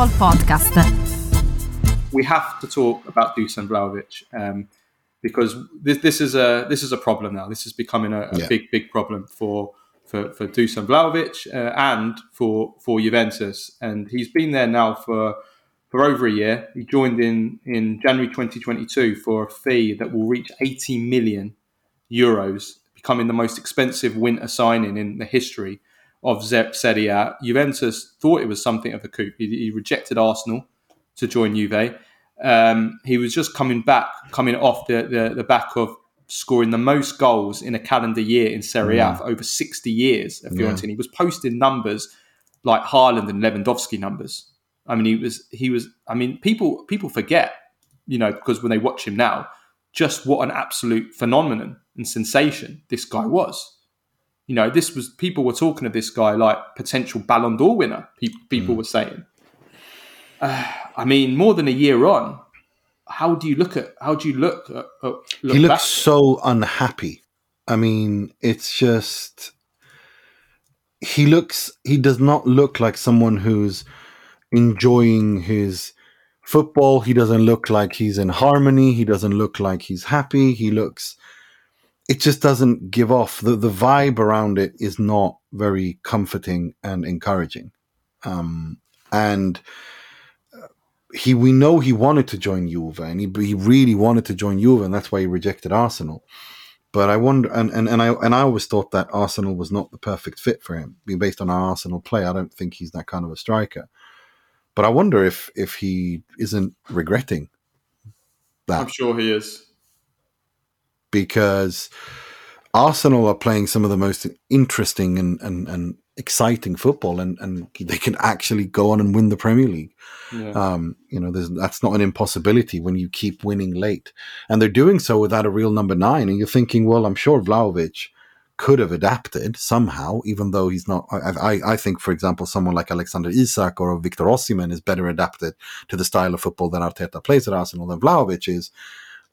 Football Podcast. We have to talk about Dusan Vlahovic um, because this, this is a this is a problem now. This is becoming a, a Yeah. big big problem for for, for Dusan Vlahovic uh, and for for Juventus. And he's been there now for for over a year. He joined in in January 2022 for a fee that will reach 80 million euros, becoming the most expensive winter signing in the history of Serie A. Juventus thought it was something of a coup. He, he rejected Arsenal to join Juve. Um, he was just coming back, coming off the, the, the back of scoring the most goals in a calendar year in Serie A for over 60 years at Fiorentina. He was posting numbers like Haaland and Lewandowski numbers. I mean, he was, he was, I mean, people, people forget, you know, because when they watch him now, just what an absolute phenomenon and sensation this guy was. You know, this was people were talking of this guy like potential Ballon d'Or winner. People, people were saying. Uh, I mean, more than a year on, how do you look at how do you look at, at look he looks back? so unhappy. I mean, it's just he looks he does not look like someone who's enjoying his football. He doesn't look like he's in harmony. He doesn't look like he's happy. He looks it just doesn't give off the the vibe around it is not very comforting and encouraging. Um and uh, he we know he wanted to join Juve and he he really wanted to join Juve and that's why he rejected Arsenal. But I wonder, and, and, and I and I always thought that Arsenal was not the perfect fit for him. Based on our Arsenal play, I don't think he's that kind of a striker. But I wonder if if he isn't regretting that. I'm sure he is. Because Arsenal are playing some of the most interesting and, and, and exciting football, and, and they can actually go on and win the Premier League. Yeah. Um, you know, there's, that's not an impossibility when you keep winning late, and they're doing so without a real number nine. And you're thinking, well, I'm sure Vlahovic could have adapted somehow, even though he's not. I, I, I think, for example, someone like Alexander Isak or Victor Osimhen is better adapted to the style of football that Arteta plays at Arsenal than Vlahovic is.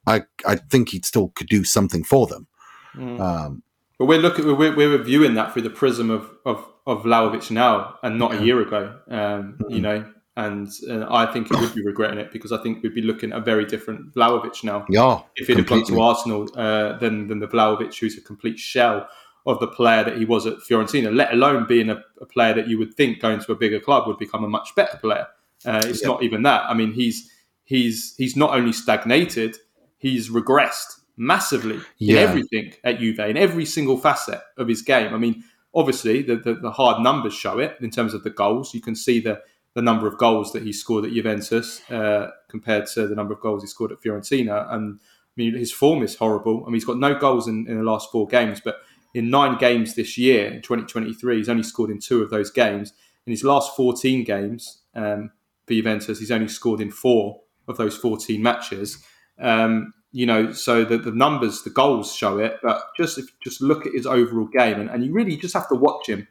I, I think he still could do something for them. Mm. Um, But we're looking, we're, we're reviewing that through the prism of of, of Vlahovic now, and not a year ago. Um, You know, and, and I think he would be regretting it because I think we'd be looking at a very different Vlahovic now. yeah, if he'd have gone to. Arsenal uh, than than the Vlahovic, who's a complete shell of the player that he was at Fiorentina. Let alone being a, a player that you would think going to a bigger club would become a much better player. Uh, it's Yeah. not even that. I mean, he's he's he's not only stagnated, he's regressed massively in everything at Juve in every single facet of his game. I mean, obviously the, the the hard numbers show it in terms of the goals. You can see the the number of goals that he scored at Juventus uh, compared to the number of goals he scored at Fiorentina, and I mean, his form is horrible. I mean, he's got no goals in, in the last four games, but in nine games this year, in 2023, he's only scored in two of those games. In his last 14 games um, for Juventus, he's only scored in four of those 14 matches. Um, you know, so the, the numbers, the goals show it, but just if just look at his overall game, and, and you really just have to watch him,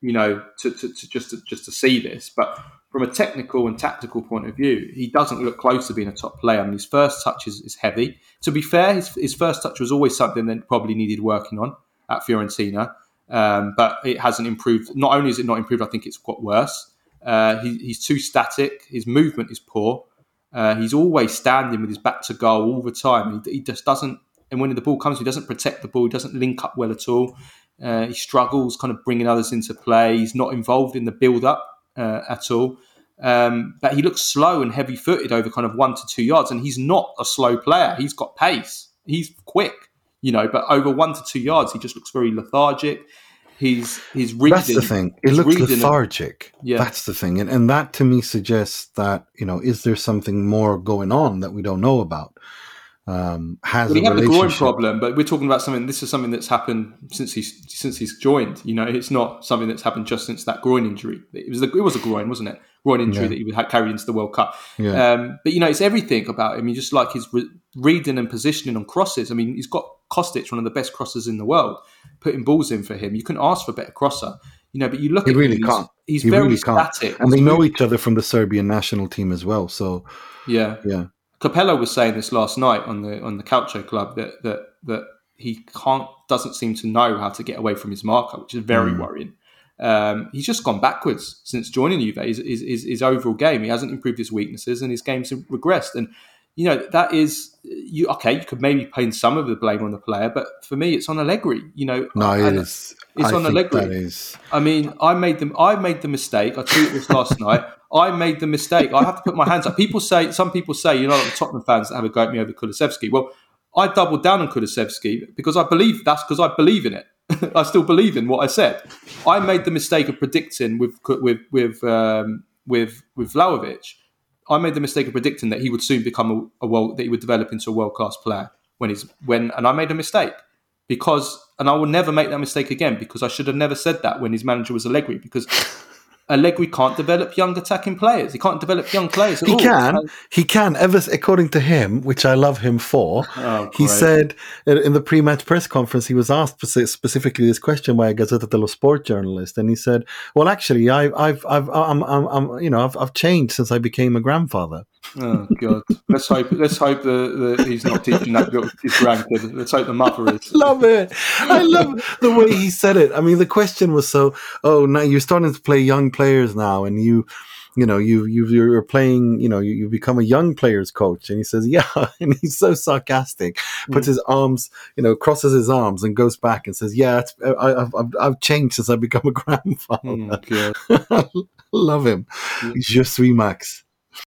you know, to, to, to just to, just to see this. But from a technical and tactical point of view, he doesn't look close to being a top player. I mean, his first touch is, is heavy. To be fair, his, his first touch was always something that probably needed working on at Fiorentina, um, but it hasn't improved. Not only is it not improved, I think it's got worse. Uh, he, he's too static. His movement is poor. Uh, he's always standing with his back to goal all the time. He, he just doesn't. And when the ball comes, he doesn't protect the ball. He doesn't link up well at all. Uh, he struggles, kind of bringing others into play. He's not involved in the build-up uh, at all. Um, but he looks slow and heavy-footed over kind of one to two yards, and he's not a slow player. He's got pace. He's quick, you know. But over one to two yards, he just looks very lethargic. He's he's reading. That's the thing. It he's looks lethargic. Yeah. That's the thing. And, and that to me suggests that, you know, is there something more going on that we don't know about? Um, has Well, he a had the groin problem, but we're talking about something. This is something that's happened since he's since he's joined. You know, it's not something that's happened just since that groin injury. It was the, it was a groin, wasn't it? Groin injury Yeah. that he had carried into the World Cup. Yeah. Um, but you know, it's everything about him. You just like his re- reading and positioning on crosses. I mean, he's got Kostic, one of the best crossers in the world, putting balls in for him. You couldn't ask for a better crosser. You know, but you look He at really him, can't. He's, he's He very really can't. static. and they know each other from the Serbian national team as well. So, Yeah, yeah. Capello was saying this last night on the on the Calcio Club that that that he can't doesn't seem to know how to get away from his marker, which is very Mm. worrying. Um, he's just gone backwards since joining Juve. His, his, his, his, overall game, he hasn't improved his weaknesses, and his games have regressed. And you know that is you okay. You could maybe pin some of the blame on the player, but for me, it's on Allegri. You know, no, it is. It's I on Allegri. that is. I mean, I made them. I made the mistake. I tweeted this last night. I made the mistake. I have to put my hands up. People say, some people say, you know, like the Tottenham fans that have a go at me over Kulusevski. Well, I doubled down on Kulusevski because I believe that's because I believe in it. I still believe in what I said. I made the mistake of predicting with with with um, with with Vlahovic I made the mistake of predicting that he would soon become a, a world that he would develop into a world class player when he's when and I made a mistake because and I will never make that mistake again because I should have never said that when his manager was Allegri because Allegri can't develop young attacking players. He can't develop young players. he all. can. He can. Ever according to him, which I love him for, oh, he said in the pre-match press conference he was asked specifically this question by a Gazzetta dello Sport journalist, and he said, "Well, actually, I, I've, I've, I'm, I'm, I'm, you know, I've, I've changed since I became a grandfather." Oh God! Let's hope. Let's hope that, he's not teaching that girl his grandkid. Let's hope the mother is. love it. I love the way he said it. I mean, the question was so. Oh, now you're starting to play young players now, and you, you know, you you you're playing. You know, you, you become a young players coach, and he says, yeah, and he's so sarcastic. Puts mm. his arms, you know, crosses his arms, and goes back and says, yeah, I, have I've, I've changed since I become a grandfather. Mm, love him. Mm. Je suis Max.